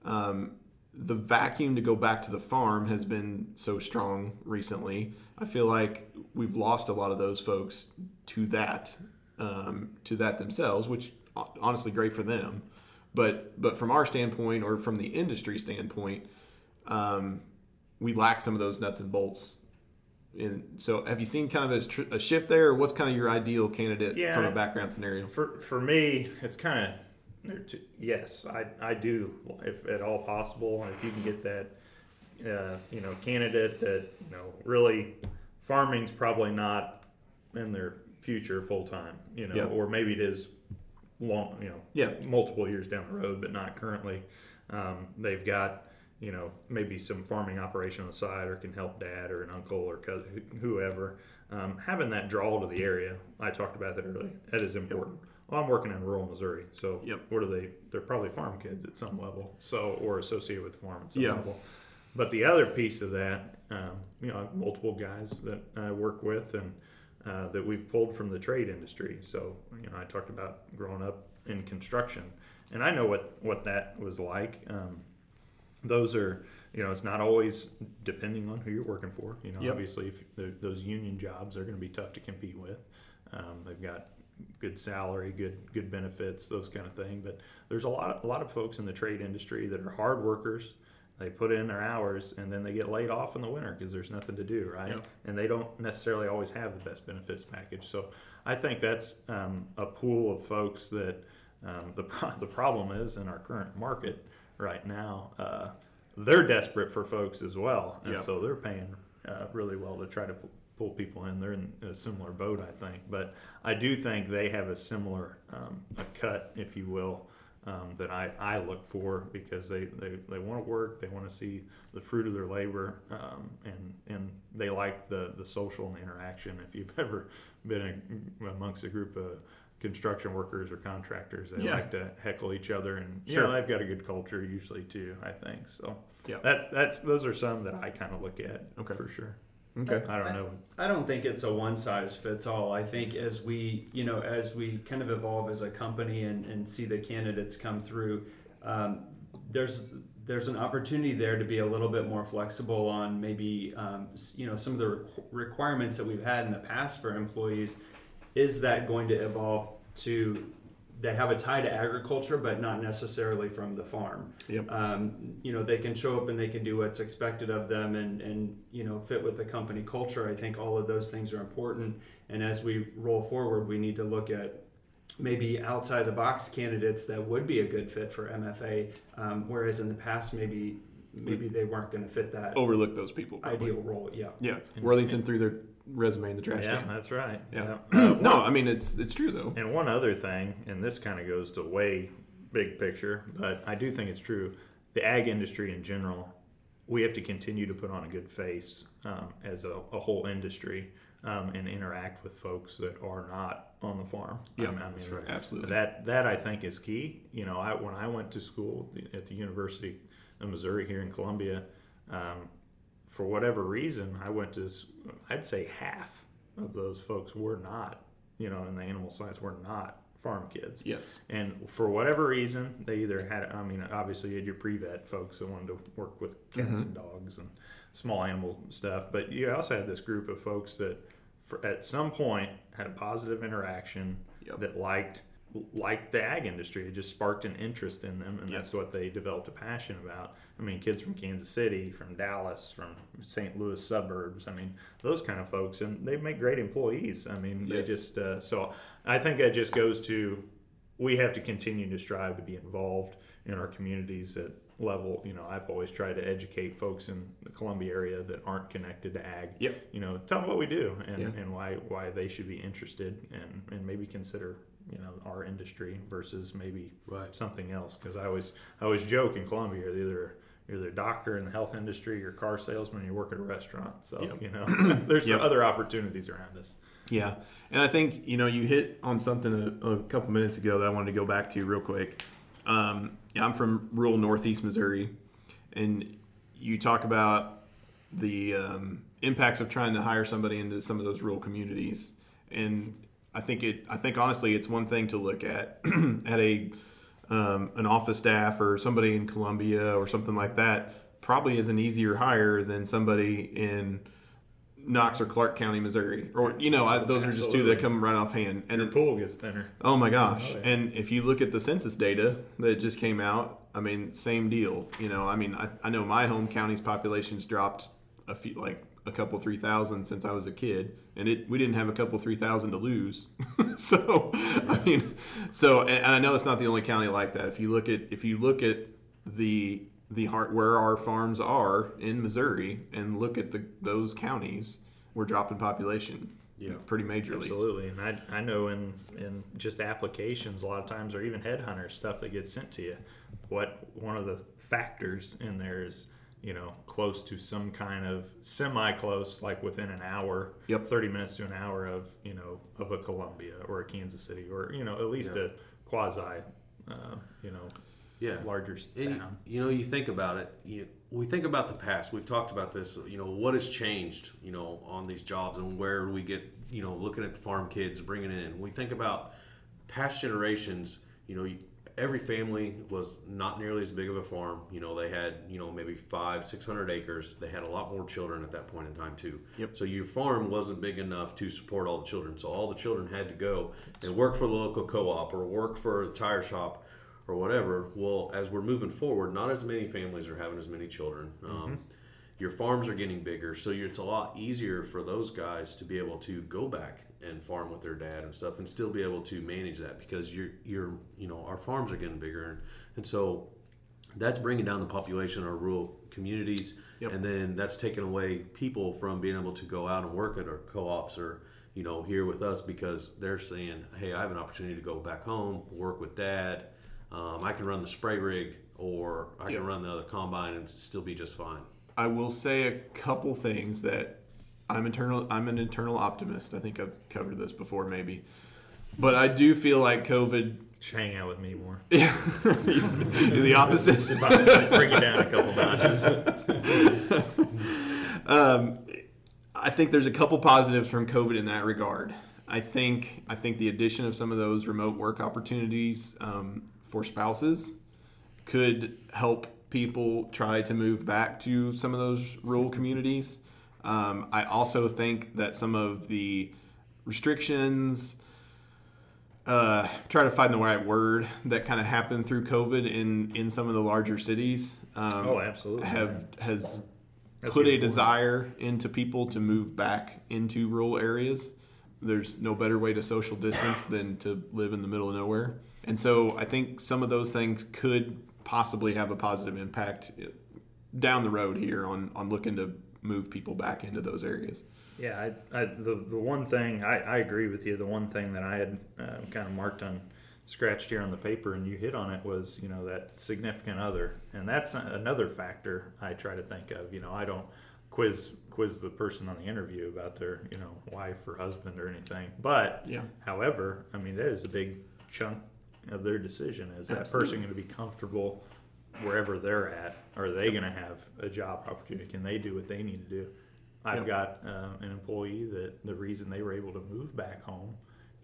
S2: Um, the vacuum to go back to the farm has been so strong recently. I feel like we've lost a lot of those folks to that, um, to that themselves, which honestly great for them. But but from our standpoint or from the industry standpoint, um, we lack some of those nuts and bolts. And so, have you seen kind of a, tr- a shift there, or what's kind of your ideal candidate
S4: Yeah.
S2: from a background scenario?
S4: For for me, it's kind of yes, I I do if at all possible, if you can get that, uh, you know, candidate that you know really farming's probably not in their future full time, you know,
S2: Yeah.
S4: or maybe it is long, you know,
S2: Yeah.
S4: multiple years down the road, but not currently. Um, they've got, you know, maybe some farming operation on the side, or can help dad or an uncle or cousin, whoever. Um, having that draw to the area, I talked about that earlier. That is important. Well, I'm working in rural Missouri, so
S2: Yep.
S4: what are they? They're probably farm kids at some level, so or associated with the farm at some
S2: Yeah.
S4: level. But the other piece of that, um, you know, I have multiple guys that I work with and uh, that we've pulled from the trade industry. So, you know, I talked about growing up in construction, and I know what what that was like. Um, those are, you know, it's not always depending on who you're working for. You know,
S2: Yep.
S4: obviously, if those union jobs are going to be tough to compete with. Um, they've got good salary, good good benefits, those kind of thing. But there's a lot a lot of folks in the trade industry that are hard workers they put in their hours and then they get laid off in the winter because there's nothing to do, right?
S2: Yep.
S4: And they don't necessarily always have the best benefits package. So I think that's um, a pool of folks that um, the pro- <laughs> the problem is in our current market right now. Uh, they're desperate for folks as well, and
S2: Yep.
S4: so they're paying uh, really well to try to p- pull people in. They're in a similar boat, I think, but I do think they have a similar um, a cut, if you will, um, that I, I look for because they, they, they want to work, they want to see the fruit of their labor, um, and and they like the, the social and the interaction. If you've <laughs> ever been a, amongst a group of construction workers or contractors, they
S2: Yeah.
S4: like to heckle each other, and you
S2: Sure.
S4: know they've got a good culture usually too. I think so.
S2: Yeah.
S4: that that's those are some that I kind of look at
S2: Okay.
S4: for sure.
S2: Okay.
S4: I don't know.
S5: I don't think it's a one size fits all. I think as we, you know, as we kind of evolve as a company and, and see the candidates come through, um, there's there's an opportunity there to be a little bit more flexible on maybe, um, you know, some of the requ- requirements that we've had in the past for employees. Is that going to evolve to they have a tie to agriculture, but not necessarily from the farm?
S2: Yep.
S5: um, you know they can show up and they can do what's expected of them and and you know fit with the company culture i think all of those things are important and as we roll forward we need to look at maybe outside the box candidates that would be a good fit for mfa um, whereas in the past maybe maybe they weren't going to fit that
S2: Overlook those people. probably.
S5: ideal role yeah
S2: Yeah. Worthington threw their resume in the trash
S4: Yeah,
S2: can.
S4: that's right.
S2: Yeah. <clears throat>
S4: Uh,
S2: no, I mean it's it's true though.
S4: And one other thing, and this kind of goes to way big picture, but I do think it's true. The ag industry in general, we have to continue to put on a good face um, as a, a whole industry um, and interact with folks that are not on the farm.
S2: Yeah,
S4: I mean, I
S3: that's
S4: mean,
S3: right.
S2: Absolutely.
S4: that that I think is key. You know, I when I went to school at the University of Missouri here in Columbia, um, for whatever reason, I went to I'd say half of those folks were not, you know, in the animal science were not farm kids.
S2: Yes.
S4: And for whatever reason, they either had, I mean, obviously you had your pre-vet folks that wanted to work with cats and dogs and small animal stuff, but you also had this group of folks that for, at some point had a positive interaction
S2: Yep.
S4: that liked liked the ag industry. It just sparked an interest in them, and that's
S2: Yes.
S4: what they developed a passion about. I mean, kids from Kansas City, from Dallas, from St. Louis suburbs. I mean, those kind of folks, and they make great employees. I mean, they just uh, so. I think that just goes to we have to continue to strive to be involved in our communities at level. You know, I've always tried to educate folks in the Columbia area that aren't connected to ag.
S2: Yep.
S4: You know, tell them what we do and,
S2: Yeah.
S4: and why why they should be interested and and maybe consider you know our industry versus maybe
S3: Right.
S4: something else. Because I always I always joke in Columbia you're either you're either a doctor in the health industry, you're a car salesman, you work at a restaurant. So
S2: Yep.
S4: you know, <coughs> there's
S2: Yep.
S4: other opportunities around us.
S2: Yeah, and I think you know you hit on something a, a couple minutes ago that I wanted to go back to real quick. Um, I'm from rural Northeast Missouri, and you talk about the um, impacts of trying to hire somebody into some of those rural communities, and I think it. I think honestly, it's one thing to look at <clears throat> at a um, an office staff or somebody in Columbia or something like that. Probably is an easier hire than somebody in Knox or Clark County, Missouri, or you know, I, those are just two that come right offhand. And
S4: Your pool gets thinner.
S2: oh my gosh!
S4: Oh, yeah.
S2: And if you look at the census data that just came out, I mean, same deal. You know, I mean, I, I know my home county's population's dropped a few, like a couple three thousand since I was a kid, and it we didn't have a couple three thousand to lose. <laughs> so I mean, so and, I know it's not the only county like that. If you look at if you look at the the heart where our farms are in Missouri and look at the those counties, we're dropping population.
S3: Yeah.
S2: pretty majorly.
S4: Absolutely, and I, I know in in just applications a lot of times, or even headhunter stuff that gets sent to you, what one of the factors in there is you know close to some kind of semi close, like within an hour,
S2: Yep.
S4: thirty minutes to an hour of you know of a Columbia or a Kansas City or you know at least a quasi, uh, you know,
S3: Yeah.
S4: larger
S3: And,
S4: town.
S3: you know, you think about it. You, we think about the past. We've talked about this. You know, what has changed? You know, on these jobs and where we get. You know, looking at the farm kids bringing it in. We think about past generations. You know, every family was not nearly as big of a farm. You know, they had you know maybe five, six hundred acres. They had a lot more children at that point in time too.
S2: Yep.
S3: So your farm wasn't big enough to support all the children. So all the children had to go and work for the local co-op or work for the tire shop or whatever. Well, as we're moving forward, not as many families are having as many children. Um, your farms are getting bigger, so it's a lot easier for those guys to be able to go back and farm with their dad and stuff, and still be able to manage that because you're you're you know our farms are getting bigger, and, and so that's bringing down the population of our rural communities,
S2: Yep.
S3: and then that's taking away people from being able to go out and work at our co-ops or you know here with us because they're saying, hey, I have an opportunity to go back home, work with dad. Um, I can run the spray rig, or I
S2: Yep.
S3: can run the other combine and still be just fine.
S2: I will say a couple things that I'm internal. I'm an internal optimist. I think I've covered this before, maybe, but I do feel like COVID.
S4: Just hang out with me more. <laughs>
S2: Yeah, the opposite.
S4: Bring it down a couple notches. <laughs>
S2: um, I think there's a couple positives from COVID in that regard. I think I think the addition of some of those remote work opportunities um, for spouses could help people try to move back to some of those rural communities. Um, I also think that some of the restrictions, uh, try to find the right word that kind of happened through COVID in in some of the larger cities. Um,
S4: Oh, absolutely.
S2: Have has
S4: That's
S2: put
S4: a point.
S2: desire into people to move back into rural areas. There's no better way to social distance than to live in the middle of nowhere. And so I think some of those things could possibly have a positive impact down the road here on, on looking to move people back into those areas.
S4: Yeah, I, I, the the one thing I, I agree with you. The one thing that I had uh, kind of marked on, scratched here on the paper, and you hit on it was you know that significant other, and that's another factor I try to think of. You know, I don't quiz quiz the person on the interview about their you know wife or husband or anything, but
S2: Yeah.
S4: however, I mean that is a big chunk of their decision. Is that
S2: Absolutely.
S4: person going to be comfortable wherever they're at? Are they going to have a job opportunity? Can they do what they need to do? I've
S2: Yep.
S4: got uh, an employee that the reason they were able to move back home,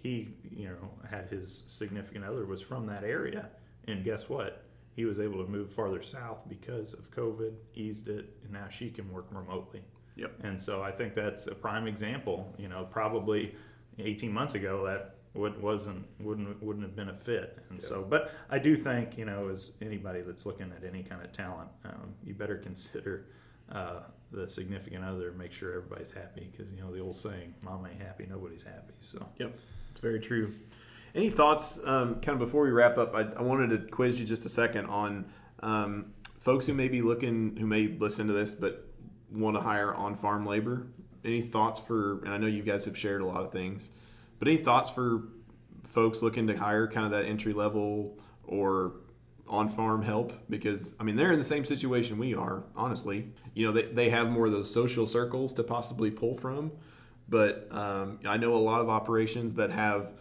S4: he, you know, had his significant other was from that area, and guess what? He was able to move farther south because of COVID, eased it, and now she can work remotely.
S2: Yep.
S4: And so I think that's a prime example. You know, probably 18 months ago that would, wasn't wouldn't wouldn't have been a fit. And so, but I do think you know, as anybody that's looking at any kind of talent, um, you better consider uh, the significant other. Make sure everybody's happy because you know the old saying, "Mom ain't happy, nobody's happy." So.
S2: Yep, it's very true. Any thoughts, um, kind of before we wrap up? I, I wanted to quiz you just a second on um, folks who may be looking, who may listen to this, but want to hire on farm labor. Any thoughts for, and I know you guys have shared a lot of things, but any thoughts for folks looking to hire kind of that entry level or on farm help? Because, I mean, they're in the same situation we are, honestly. You know, they, they have more of those social circles to possibly pull from. But um, I know a lot of operations that have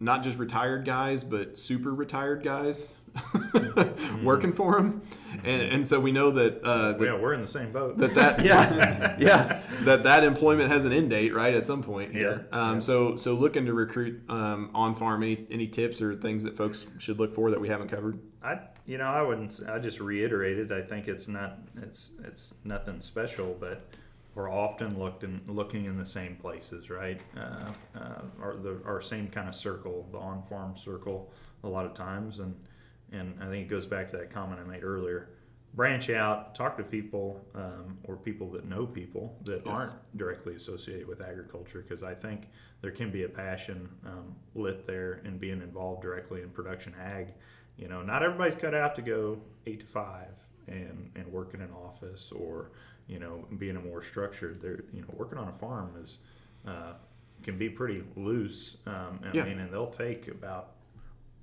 S2: not just retired guys, but super retired guys <laughs> working for them, and, and so we know that uh, that,
S4: yeah, we're in the same boat.
S2: that that <laughs> yeah yeah that that employment has an end date right at some point here.
S4: Yeah,
S2: Um,
S4: yeah.
S2: So so looking to recruit um, on farm any any tips or things that folks should look for that we haven't covered.
S4: I, you know, I wouldn't. I just reiterated. I think it's not. It's it's nothing special, but we're often looked in, looking in the same places, right? Uh, uh, our the our same kind of circle, the on farm circle, a lot of times, and and I think it goes back to that comment I made earlier. Branch out, talk to people, um, or people that know people that
S2: Yes.
S4: aren't directly associated with agriculture, because I think there can be a passion um, lit there in being involved directly in production ag. You know, not everybody's cut out to go eight to five and and work in an office or you know being a more structured. There, you know, working on a farm is uh, can be pretty loose. Um, and
S2: Yeah.
S4: I mean, and they'll take about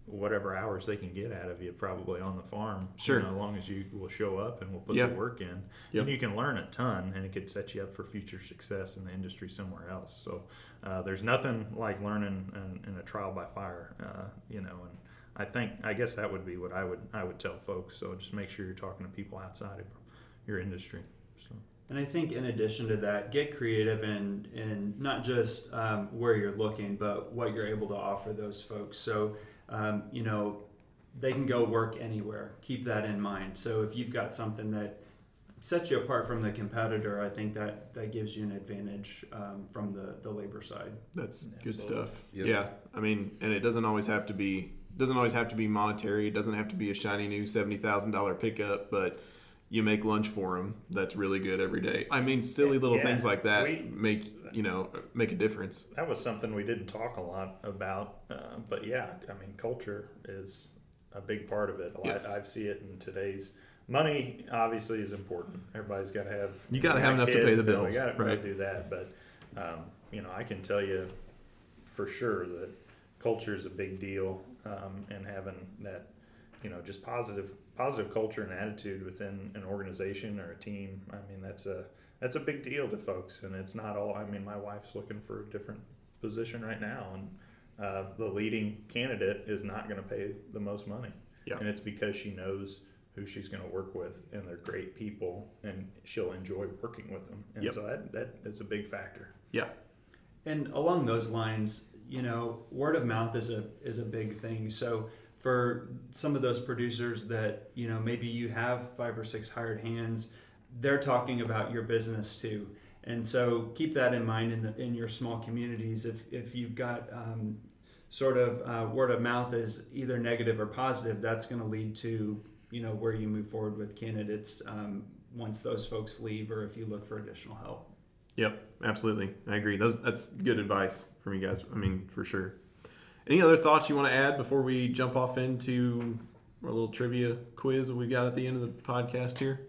S4: whatever hours they can get out of you probably on the farm.
S2: Sure.
S4: You know, as long as you will show up and will put
S2: Yeah.
S4: the work in.
S2: Yep.
S4: And you can learn a ton and it could set you up for future success in the industry somewhere else. So uh, there's nothing like learning in, in a trial by fire, uh, you know, and I think, I guess that would be what I would, I would tell folks. So just make sure you're talking to people outside of your industry. So.
S5: And I think in addition to that, get creative and and not just um, where you're looking, but what you're able to offer those folks. So um, you know they can go work anywhere. Keep that in mind. So if you've got something that sets you apart from the competitor, I think that that gives you an advantage um, from the the labor side.
S2: That's good stuff.
S3: Yep.
S2: Yeah, I mean, and it doesn't always have to be doesn't always have to be monetary. It doesn't have to be a shiny new seventy thousand dollar pickup, but you make lunch for them that's really good every day. I mean, silly little
S4: Yeah,
S2: things like that
S4: we-
S2: make you know make a difference.
S4: that was something we didn't talk a lot about. Uh, but yeah, I mean, culture is a big part of it.
S2: Yes.
S4: I, I see it in today's money. Obviously, is important. Everybody's got to have.
S2: You gotta have
S4: my
S2: enough to pay the bills,
S4: We got to
S2: right.
S4: do that. But um, you know, I can tell you for sure that culture is a big deal, um, and having that, you know, just positive positive culture and attitude within an organization or a team. I mean, that's a that's a big deal to folks, and it's not all. I mean, my wife's looking for a different position right now, and uh, the leading candidate is not going to pay the most money,
S2: Yeah.
S4: and it's because she knows who she's going to work with, and they're great people, and she'll enjoy working with them, and
S2: Yep.
S4: so that that is a big factor.
S2: Yeah,
S5: And along those lines, you know, word of mouth is a is a big thing. So for some of those producers that you know maybe you have five or six hired hands, they're talking about your business too. And so keep that in mind in the in your small communities. If if you've got um, sort of uh, word of mouth is either negative or positive, that's going to lead to you know where you move forward with candidates um, once those folks leave, or if you look for additional help.
S2: Yep, absolutely. I agree. Those that's good advice from you guys. I mean, for sure. Any other thoughts you want to add before we jump off into our little trivia quiz that we got at the end of the podcast here?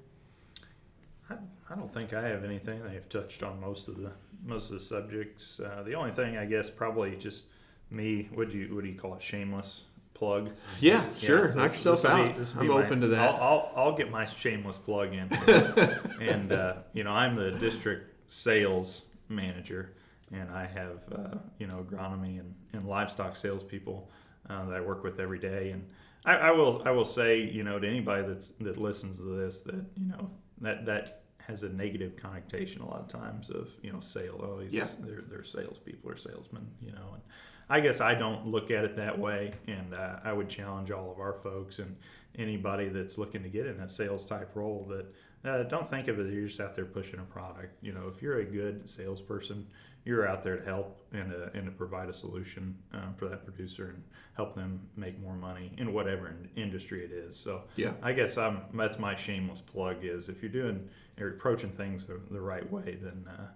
S4: I, I don't think I have anything. They've touched on most of the most of the subjects. Uh, the only thing I guess probably just me. What do you what do you call it? Shameless plug.
S2: Yeah, sure.
S4: so
S2: Knock
S4: this-
S2: yourself
S4: be-
S2: out. I'm
S4: be my-
S2: open to that.
S4: I'll, I'll, I'll get my shameless plug in. <laughs> and uh, you know, I'm the district sales manager, and I have uh, you know agronomy and, and livestock salespeople uh, that I work with every day. And I, I will I will say you know to anybody that's that listens to this that you know that that has a negative connotation a lot of times of you know sale. Oh, he's
S2: Yeah.
S4: they're they're salespeople or salesmen, you know. And I guess I don't look at it that way, and uh, I would challenge all of our folks and anybody that's looking to get in a sales type role that uh, don't think of it as you're just out there pushing a product. You know, if you're a good salesperson, you're out there to help and to, and to provide a solution um, for that producer and help them make more money in whatever in- industry it is. So
S2: Yeah.
S4: I guess I'm that's my shameless plug is if you're doing or approaching things the, the right way, then uh,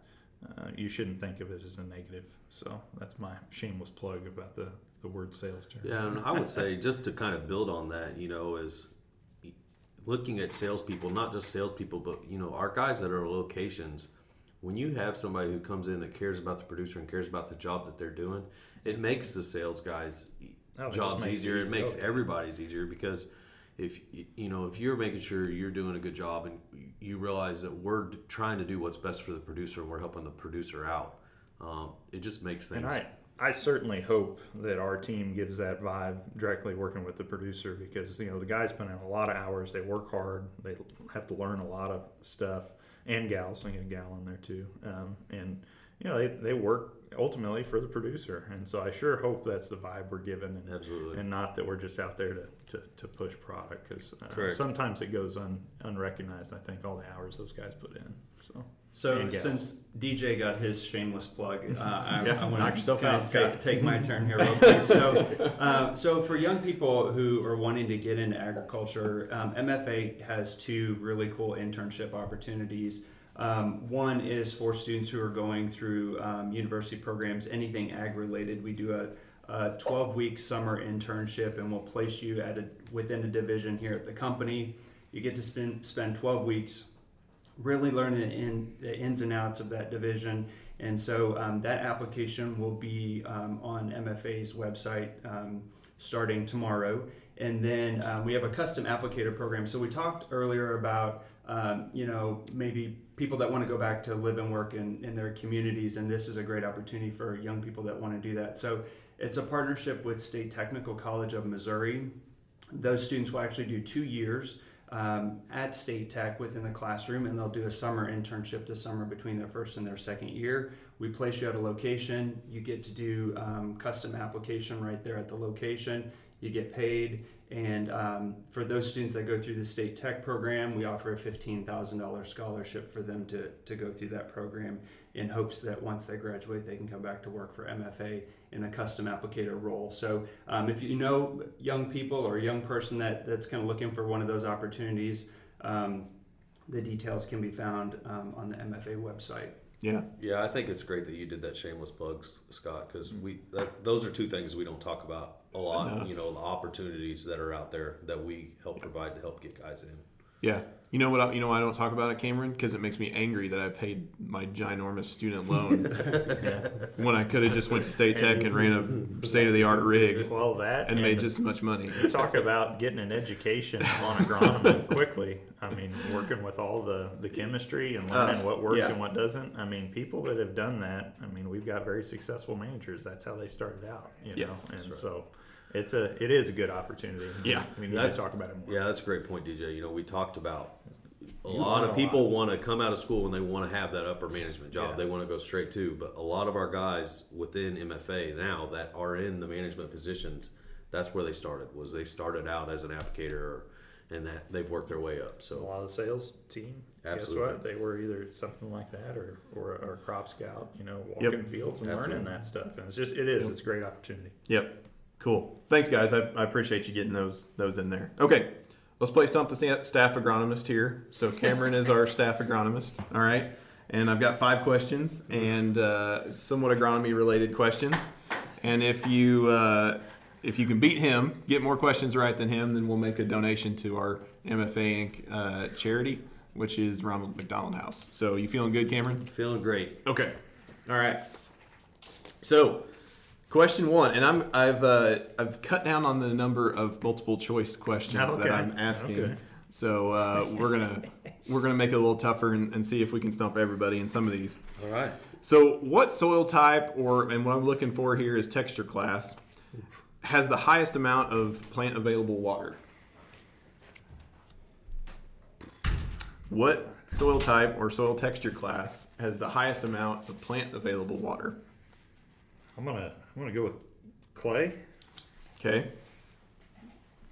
S4: uh, you shouldn't think of it as a negative. So that's my shameless plug about the, the word sales term.
S3: Yeah, and I would say just to kind of build on that, you know, is looking at salespeople, not just salespeople, but you know, our guys that are locations. When you have somebody who comes in that cares about the producer and cares about the job that they're doing, it makes the sales guys
S4: Oh,
S3: jobs
S4: makes it
S3: easier. It makes
S4: Oh,
S3: everybody's easier because if you know if you're making sure you're doing a good job and you realize that we're trying to do what's best for the producer and we're helping the producer out, um, it just makes things.
S4: And I, I certainly hope that our team gives that vibe directly working with the producer because you know the guys put in a lot of hours. They work hard. They have to learn a lot of stuff. And gals, I get a gal in there too. Um, and you know they, they work ultimately for the producer. And so I sure hope that's the vibe we're giving, and,
S3: Absolutely.
S4: and not that we're just out there to, to, to push product because uh, sometimes it goes un, unrecognized. I think all the hours those guys put in. So
S5: So
S4: And gals.
S5: since DJ got his shameless plug, uh, I,
S2: Yeah,
S5: I want to kind of take, take my turn here real quick. So, <laughs> uh, so for young people who are wanting to get into agriculture, um, MFA has two really cool internship opportunities. Um, one is for students who are going through um, university programs, anything ag related. We do a, a 12 week summer internship and we'll place you at a, within a division here at the company. You get to spend, spend 12 weeks really learning the, in, the ins and outs of that division. And so um, that application will be um, on MFA's website um, starting tomorrow. And then um, we have a custom applicator program. So we talked earlier about, um, you know, maybe people that want to go back to live and work in, in their communities. And this is a great opportunity for young people that want to do that. So it's a partnership with State Technical College of Missouri. Those students will actually do two years um, at State Tech within the classroom, and they'll do a summer internship this summer between their first and their second year. We place you at a location. You get to do um, custom application right there at the location. You get paid, And um, for those students that go through the state tech program, we offer a $15,000 scholarship for them to, to go through that program in hopes that once they graduate, they can come back to work for MFA in a custom applicator role. So um, if you know young people or a young person that, that's kind of looking for one of those opportunities, um, the details can be found um, on the MFA website.
S2: Yeah.
S3: Yeah, I think it's great that you did that shameless plugs, Scott, because we that, those are two things we don't talk about a lot.
S2: Enough.
S3: You know, the opportunities that are out there that we help provide to help get guys in.
S2: Yeah. You know what? I, you know why I don't talk about it, Cameron? Because it makes me angry that I paid my ginormous student loan <laughs> when I could have just went to State Tech and ran a state of the art rig
S4: Well, that
S2: and made just as much money.
S4: talk about getting an education on agronomy <laughs> quickly. I mean, working with all the, the chemistry and learning
S2: Uh,
S4: what works
S2: yeah.
S4: and what doesn't. I mean, people that have done that, I mean, we've got very successful managers. That's how they started out, you know.
S2: Yes,
S4: and
S3: right.
S4: so it's a it is a good opportunity.
S2: Yeah.
S4: we need to
S3: That's-
S4: talk about it more.
S3: Yeah, that's a great point, DJ. You know, we talked about a
S4: You
S3: lot of people want to come out of school and they want to have that upper management job.
S4: Yeah.
S3: They want to go straight to, but a lot of our guys within MFA now that are in the management positions, that's where they started. Was they started out as an applicator, or, and that they've worked their way up. So a
S4: lot of the sales team.
S3: Absolutely.
S4: Guess what? They were either something like that or or, or a crop scout. You know, walking fields and learning that stuff. And it's just it is. It's a great opportunity.
S2: Yep. Cool. Thanks, guys. I, I appreciate you getting those those in there. Okay. Let's play Stump the Staff Agronomist here. So Cameron is our staff agronomist. All right. And I've got five questions and uh, somewhat agronomy related questions. And if you uh, if you can beat him, get more questions right than him, then we'll make a donation to our MFA Inc. Uh, charity, which is Ronald McDonald House. So you feeling good, Cameron?
S3: feeling great.
S2: Okay. All right. So, question one, and I'm I've uh, I've cut down on the number of multiple choice questions that I'm asking.
S4: Okay.
S2: So uh, we're gonna we're gonna make it a little tougher and, and see if we can stump everybody in some of these.
S3: All right.
S2: So, what soil type, or and what I'm looking for here is texture class, has the highest amount of plant available water? What soil type or soil texture class has the highest amount of plant available water?
S4: I'm gonna I'm gonna go with clay.
S2: Okay.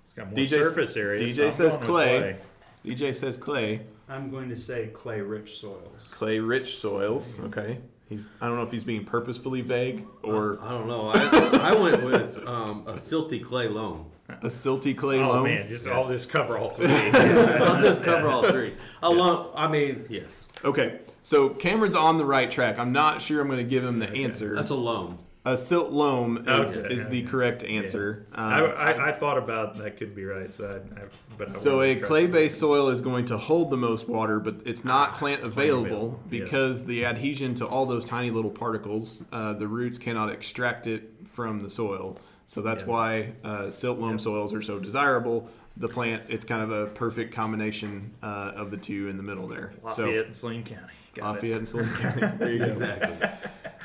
S4: It's got more
S2: DJ
S4: surface area.
S2: DJ
S4: so
S2: says
S4: going with
S2: clay. DJ says clay,
S5: I'm going to say clay rich soils.
S2: clay rich soils. Okay. He's I don't know if he's being purposefully vague or
S3: I don't know. I, I went with um, a silty clay loam.
S2: a silty clay
S4: Oh
S2: loam.
S4: Oh man, just all this cover all three. <laughs>
S3: I'll just cover all three. A loam. I mean, yes,
S2: Okay. So Cameron's on the right track. I'm not sure I'm going to give him the answer.
S3: that's a loam.
S2: A silt loam is,
S4: Okay.
S2: is the correct answer.
S4: I,
S2: Uh,
S4: I, I thought about that could be right. So I, I but I
S2: so a clay-based soil is going to hold the most water, but it's not plant available
S4: available, yeah.
S2: because the adhesion to all those tiny little particles, uh, the roots cannot extract it from the soil. So that's
S4: Yeah.
S2: why uh, silt loam soils are so desirable. The plant, it's kind of a perfect combination uh, of the two in the middle there.
S4: Lafayette
S2: so
S4: and Saline County. Got
S2: Lafayette
S4: it.
S2: and Saline County. <laughs> There you go.
S3: Exactly.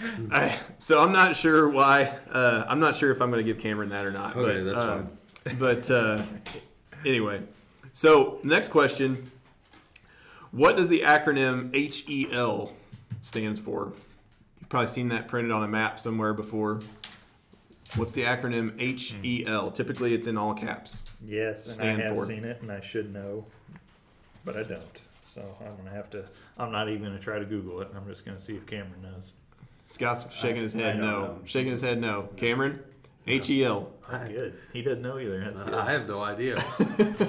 S3: <laughs>
S2: I, so I'm not sure why. Uh, I'm not sure if I'm going to give Cameron that or not.
S3: Okay,
S2: but,
S3: that's
S2: uh, <laughs> But uh, anyway, so next question: What does the acronym HEL stands for? You've probably seen that printed on a map somewhere before. What's the acronym HEL? Typically, it's in all caps.
S4: Yes, and I have
S2: for?
S4: seen it, and I should know, but I don't. So I'm gonna have to. I'm not even gonna try to Google it. I'm just gonna see if Cameron knows.
S2: Scott's shaking his
S5: I
S2: head
S5: don't
S2: no.
S5: know.
S2: Shaking his head no. Cameron, HEL.
S4: Oh, good. He doesn't know either. That's good.
S3: I have no idea.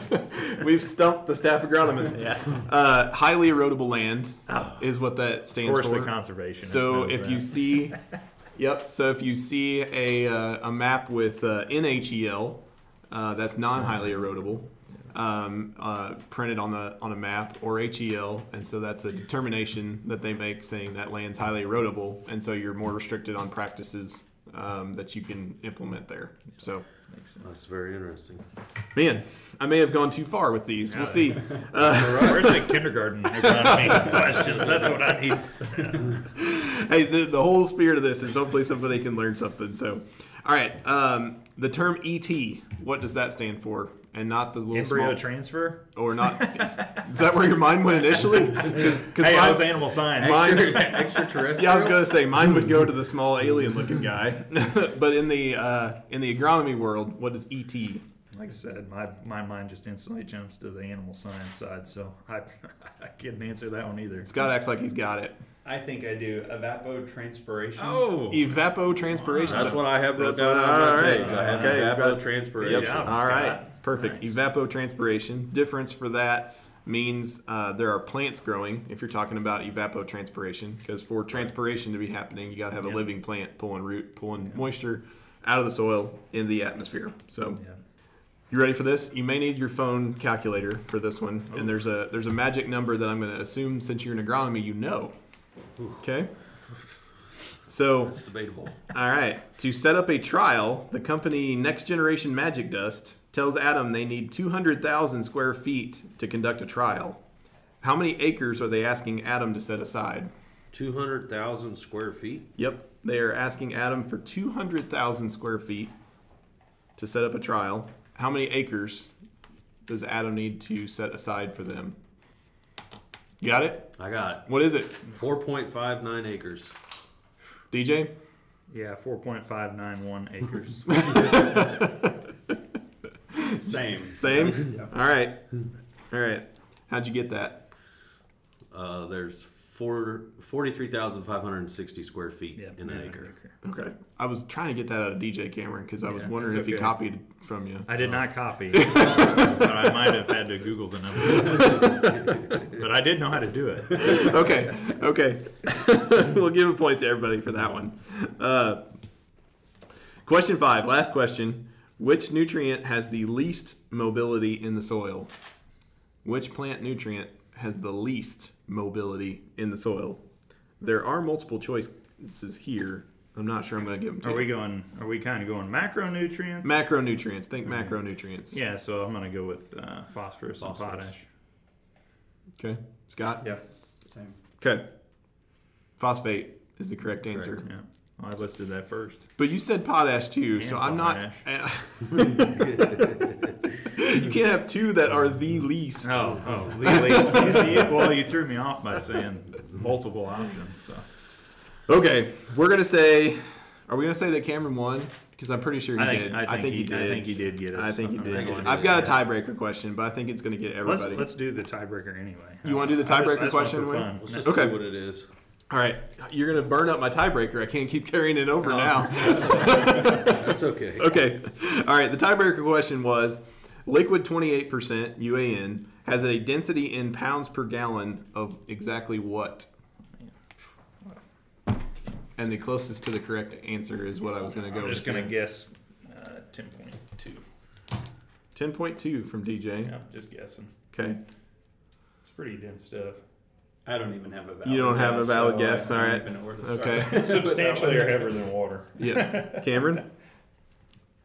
S3: <laughs>
S2: We've stumped the staff agronomist. <laughs>
S4: yeah.
S2: Uh, highly erodible land
S4: Oh.
S2: is what that
S4: Of
S2: stands
S4: course,
S2: for.
S4: the conservation.
S2: So if you see, <laughs> yep. So if you see a, uh, a map with uh, NHEL, uh, that's non-highly erodible, um, uh, printed on the on a map, or HEL, and so that's a determination that they make saying that land's highly erodible, and so you're more restricted on practices um, that you can implement there. So,
S3: That's very interesting.
S2: man, I may have gone too far with these. We'll see. Uh,
S4: where's <laughs> the kindergarten agronomy questions? That's what I need. <laughs>
S2: hey, the, the whole spirit of this is hopefully somebody can learn something. So, all right, um, the term ET, what does that stand for? And not the little
S4: Embryo
S2: small,
S4: transfer.
S2: or not? is that where your mind went initially? Because
S4: Hey, I was animal science.
S2: mine,
S3: Extraterrestrial.
S2: yeah, I was gonna say mine would go to the small alien-looking guy, <laughs> but in the uh, in the agronomy world, what is ET?
S4: like I said, my, my mind just instantly jumps to the animal science side, so I, <laughs> I couldn't answer that one either.
S2: Scott acts like he's got it.
S5: I think I do evapotranspiration.
S4: Oh,
S2: Evapotranspiration.
S3: That's what I have wrote
S2: That's
S3: down
S2: what-
S3: on
S2: all
S3: my page. I have
S2: Okay, got-
S3: evapotranspiration.
S2: Yep.
S4: job,
S2: All right. Perfect.
S4: Nice.
S2: Evapotranspiration. Difference for that means uh, there are plants growing. If you're talking about evapotranspiration, because for transpiration to be happening, you got to have a
S4: Yeah.
S2: living plant pulling root, pulling moisture out of the soil into the atmosphere. So.
S4: Yeah.
S2: You ready for this? You may need your phone calculator for this one, and there's a there's a magic number that I'm going to assume since you're in agronomy you know. Okay. <laughs> So
S3: It's debatable.
S2: all right. To set up a trial, the company Next Generation Magic Dust tells Adam they need 200,000 square feet to conduct a trial. How many acres are they asking Adam to set aside?
S3: 200,000 square feet?
S2: Yep, they are asking Adam for 200,000 square feet to set up a trial. How many acres does Adam need to set aside for them? You got it?
S3: I got it.
S2: What is it?
S3: it. 4.59 acres.
S2: DJ?
S4: Yeah, 4.591 acres. <laughs>
S5: Same.
S2: Same? <laughs> All right. All right. How'd you get that?
S3: Uh, there's four, 43,560 square feet
S4: Yeah,
S3: in an
S4: yeah,
S3: acre.
S2: Okay. I was trying to get that out of DJ Cameron because I was
S4: Yeah,
S2: wondering
S4: that's
S2: if he
S4: okay.
S2: copied from you.
S4: I did not copy, <laughs> but I might have had to Google the number. <laughs> but I did know how to do it.
S2: okay. Okay. we'll give a point to everybody for that one. Uh, question five, last question. Which nutrient has the least mobility in the soil? Which plant nutrient has the least mobility in the soil? There are multiple choices here. I'm not sure I'm going to give them to
S4: Are
S2: you.
S4: we going? Are we kind of going macronutrients?
S2: Macronutrients. Think macronutrients.
S4: yeah, so I'm going to go with uh, phosphorus, and potash.
S2: Okay. Scott?
S5: Yep. Same.
S2: Okay. Phosphate is the correct answer.
S4: Yeah, well, Oh, I listed that first.
S2: But you said potash too, so I'm not. Eh. <laughs> you can't have two that are the least.
S4: Oh, oh, <laughs> legally. you see, well, you threw me off by saying multiple options. So
S2: Okay, we're gonna say. Are we gonna say that Cameron won? Because I'm pretty sure he
S4: I think
S2: did.
S4: I think, he,
S2: did.
S4: I think he did get us.
S2: I think he did.
S4: that
S3: think
S2: I've got a tiebreaker question, but I think it's gonna get
S4: Let's
S2: everybody.
S4: let's do the tiebreaker anyway.
S2: You wanna do the tiebreaker
S4: I just want
S2: question,
S4: for
S2: Wayne?
S4: fun.
S3: Let's just
S2: Okay.
S3: see what it is.
S2: All right, you're gonna burn up my tiebreaker. I can't keep carrying it over now. <laughs>
S3: That's okay. <laughs>
S2: okay. All right. The tiebreaker question was liquid 28% UAN has a density in pounds per gallon of exactly what? And the closest to the correct answer is what I was going to go
S4: I'm
S2: with.
S4: just gonna
S2: here.
S4: guess uh, ten point two.
S2: 10.2 from DJ.
S4: Yeah, just guessing.
S2: Okay.
S4: It's pretty dense stuff.
S5: I don't even have a valid
S2: You don't have a valid
S5: so
S2: guess, all right.
S5: even know where to start.
S2: Okay.
S4: It's <laughs> <laughs> substantially heavier than water.
S2: Yes. <laughs> Cameron?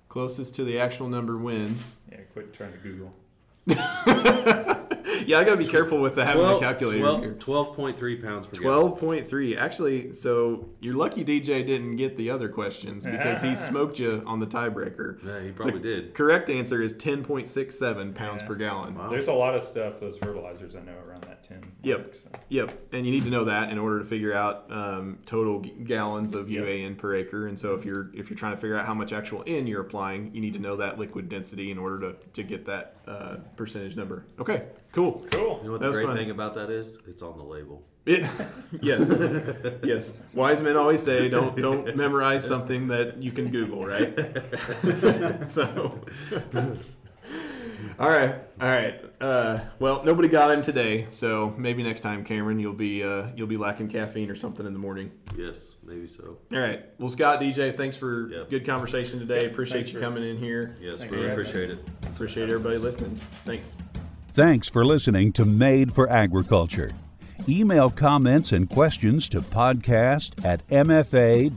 S2: Closest to the actual number wins.
S4: Yeah, quit trying to Google. <laughs>
S2: Yeah, I got to be careful with the having the calculator
S3: 12,
S2: here.
S3: 12.3 pounds per gallon.
S2: 12.3. Actually, so you're lucky DJ didn't get the other questions <laughs> because he smoked you on the tiebreaker.
S3: Yeah, he probably did.
S2: Correct answer is 10.67 pounds
S4: Yeah.
S2: per gallon.
S3: Wow.
S4: There's a lot of stuff, those fertilizers I know around that 10.
S2: Yep.
S4: so.
S2: Yep, and you need to know that in order to figure out um, total g- gallons of
S4: Yep.
S2: UAN per acre. And so if you're if you're trying to figure out how much actual N you're applying, you need to know that liquid density in order to, to get that uh, percentage number. Okay, cool.
S4: Cool.
S3: You know what
S2: That
S3: the
S2: was
S3: great
S2: fun.
S3: thing about that is? It's on the label.
S2: It, <laughs> yes, yes. Wise men always say, don't don't memorize something that you can Google, right? <laughs> so, all right, all right. Uh, well, nobody got him today, so maybe next time, Cameron, you'll be uh, you'll be lacking caffeine or something in the morning.
S3: Yes, maybe so.
S2: All right. Well, Scott, DJ, thanks for
S3: Yep.
S2: good conversation today. Appreciate
S4: thanks
S2: you
S4: for-
S2: coming in here.
S3: Yes,
S4: Thank
S3: we appreciate it.
S2: Appreciate everybody listening. Thanks.
S1: Thanks for listening to Made for Agriculture. Email comments and questions to podcast at mfa-inc.com.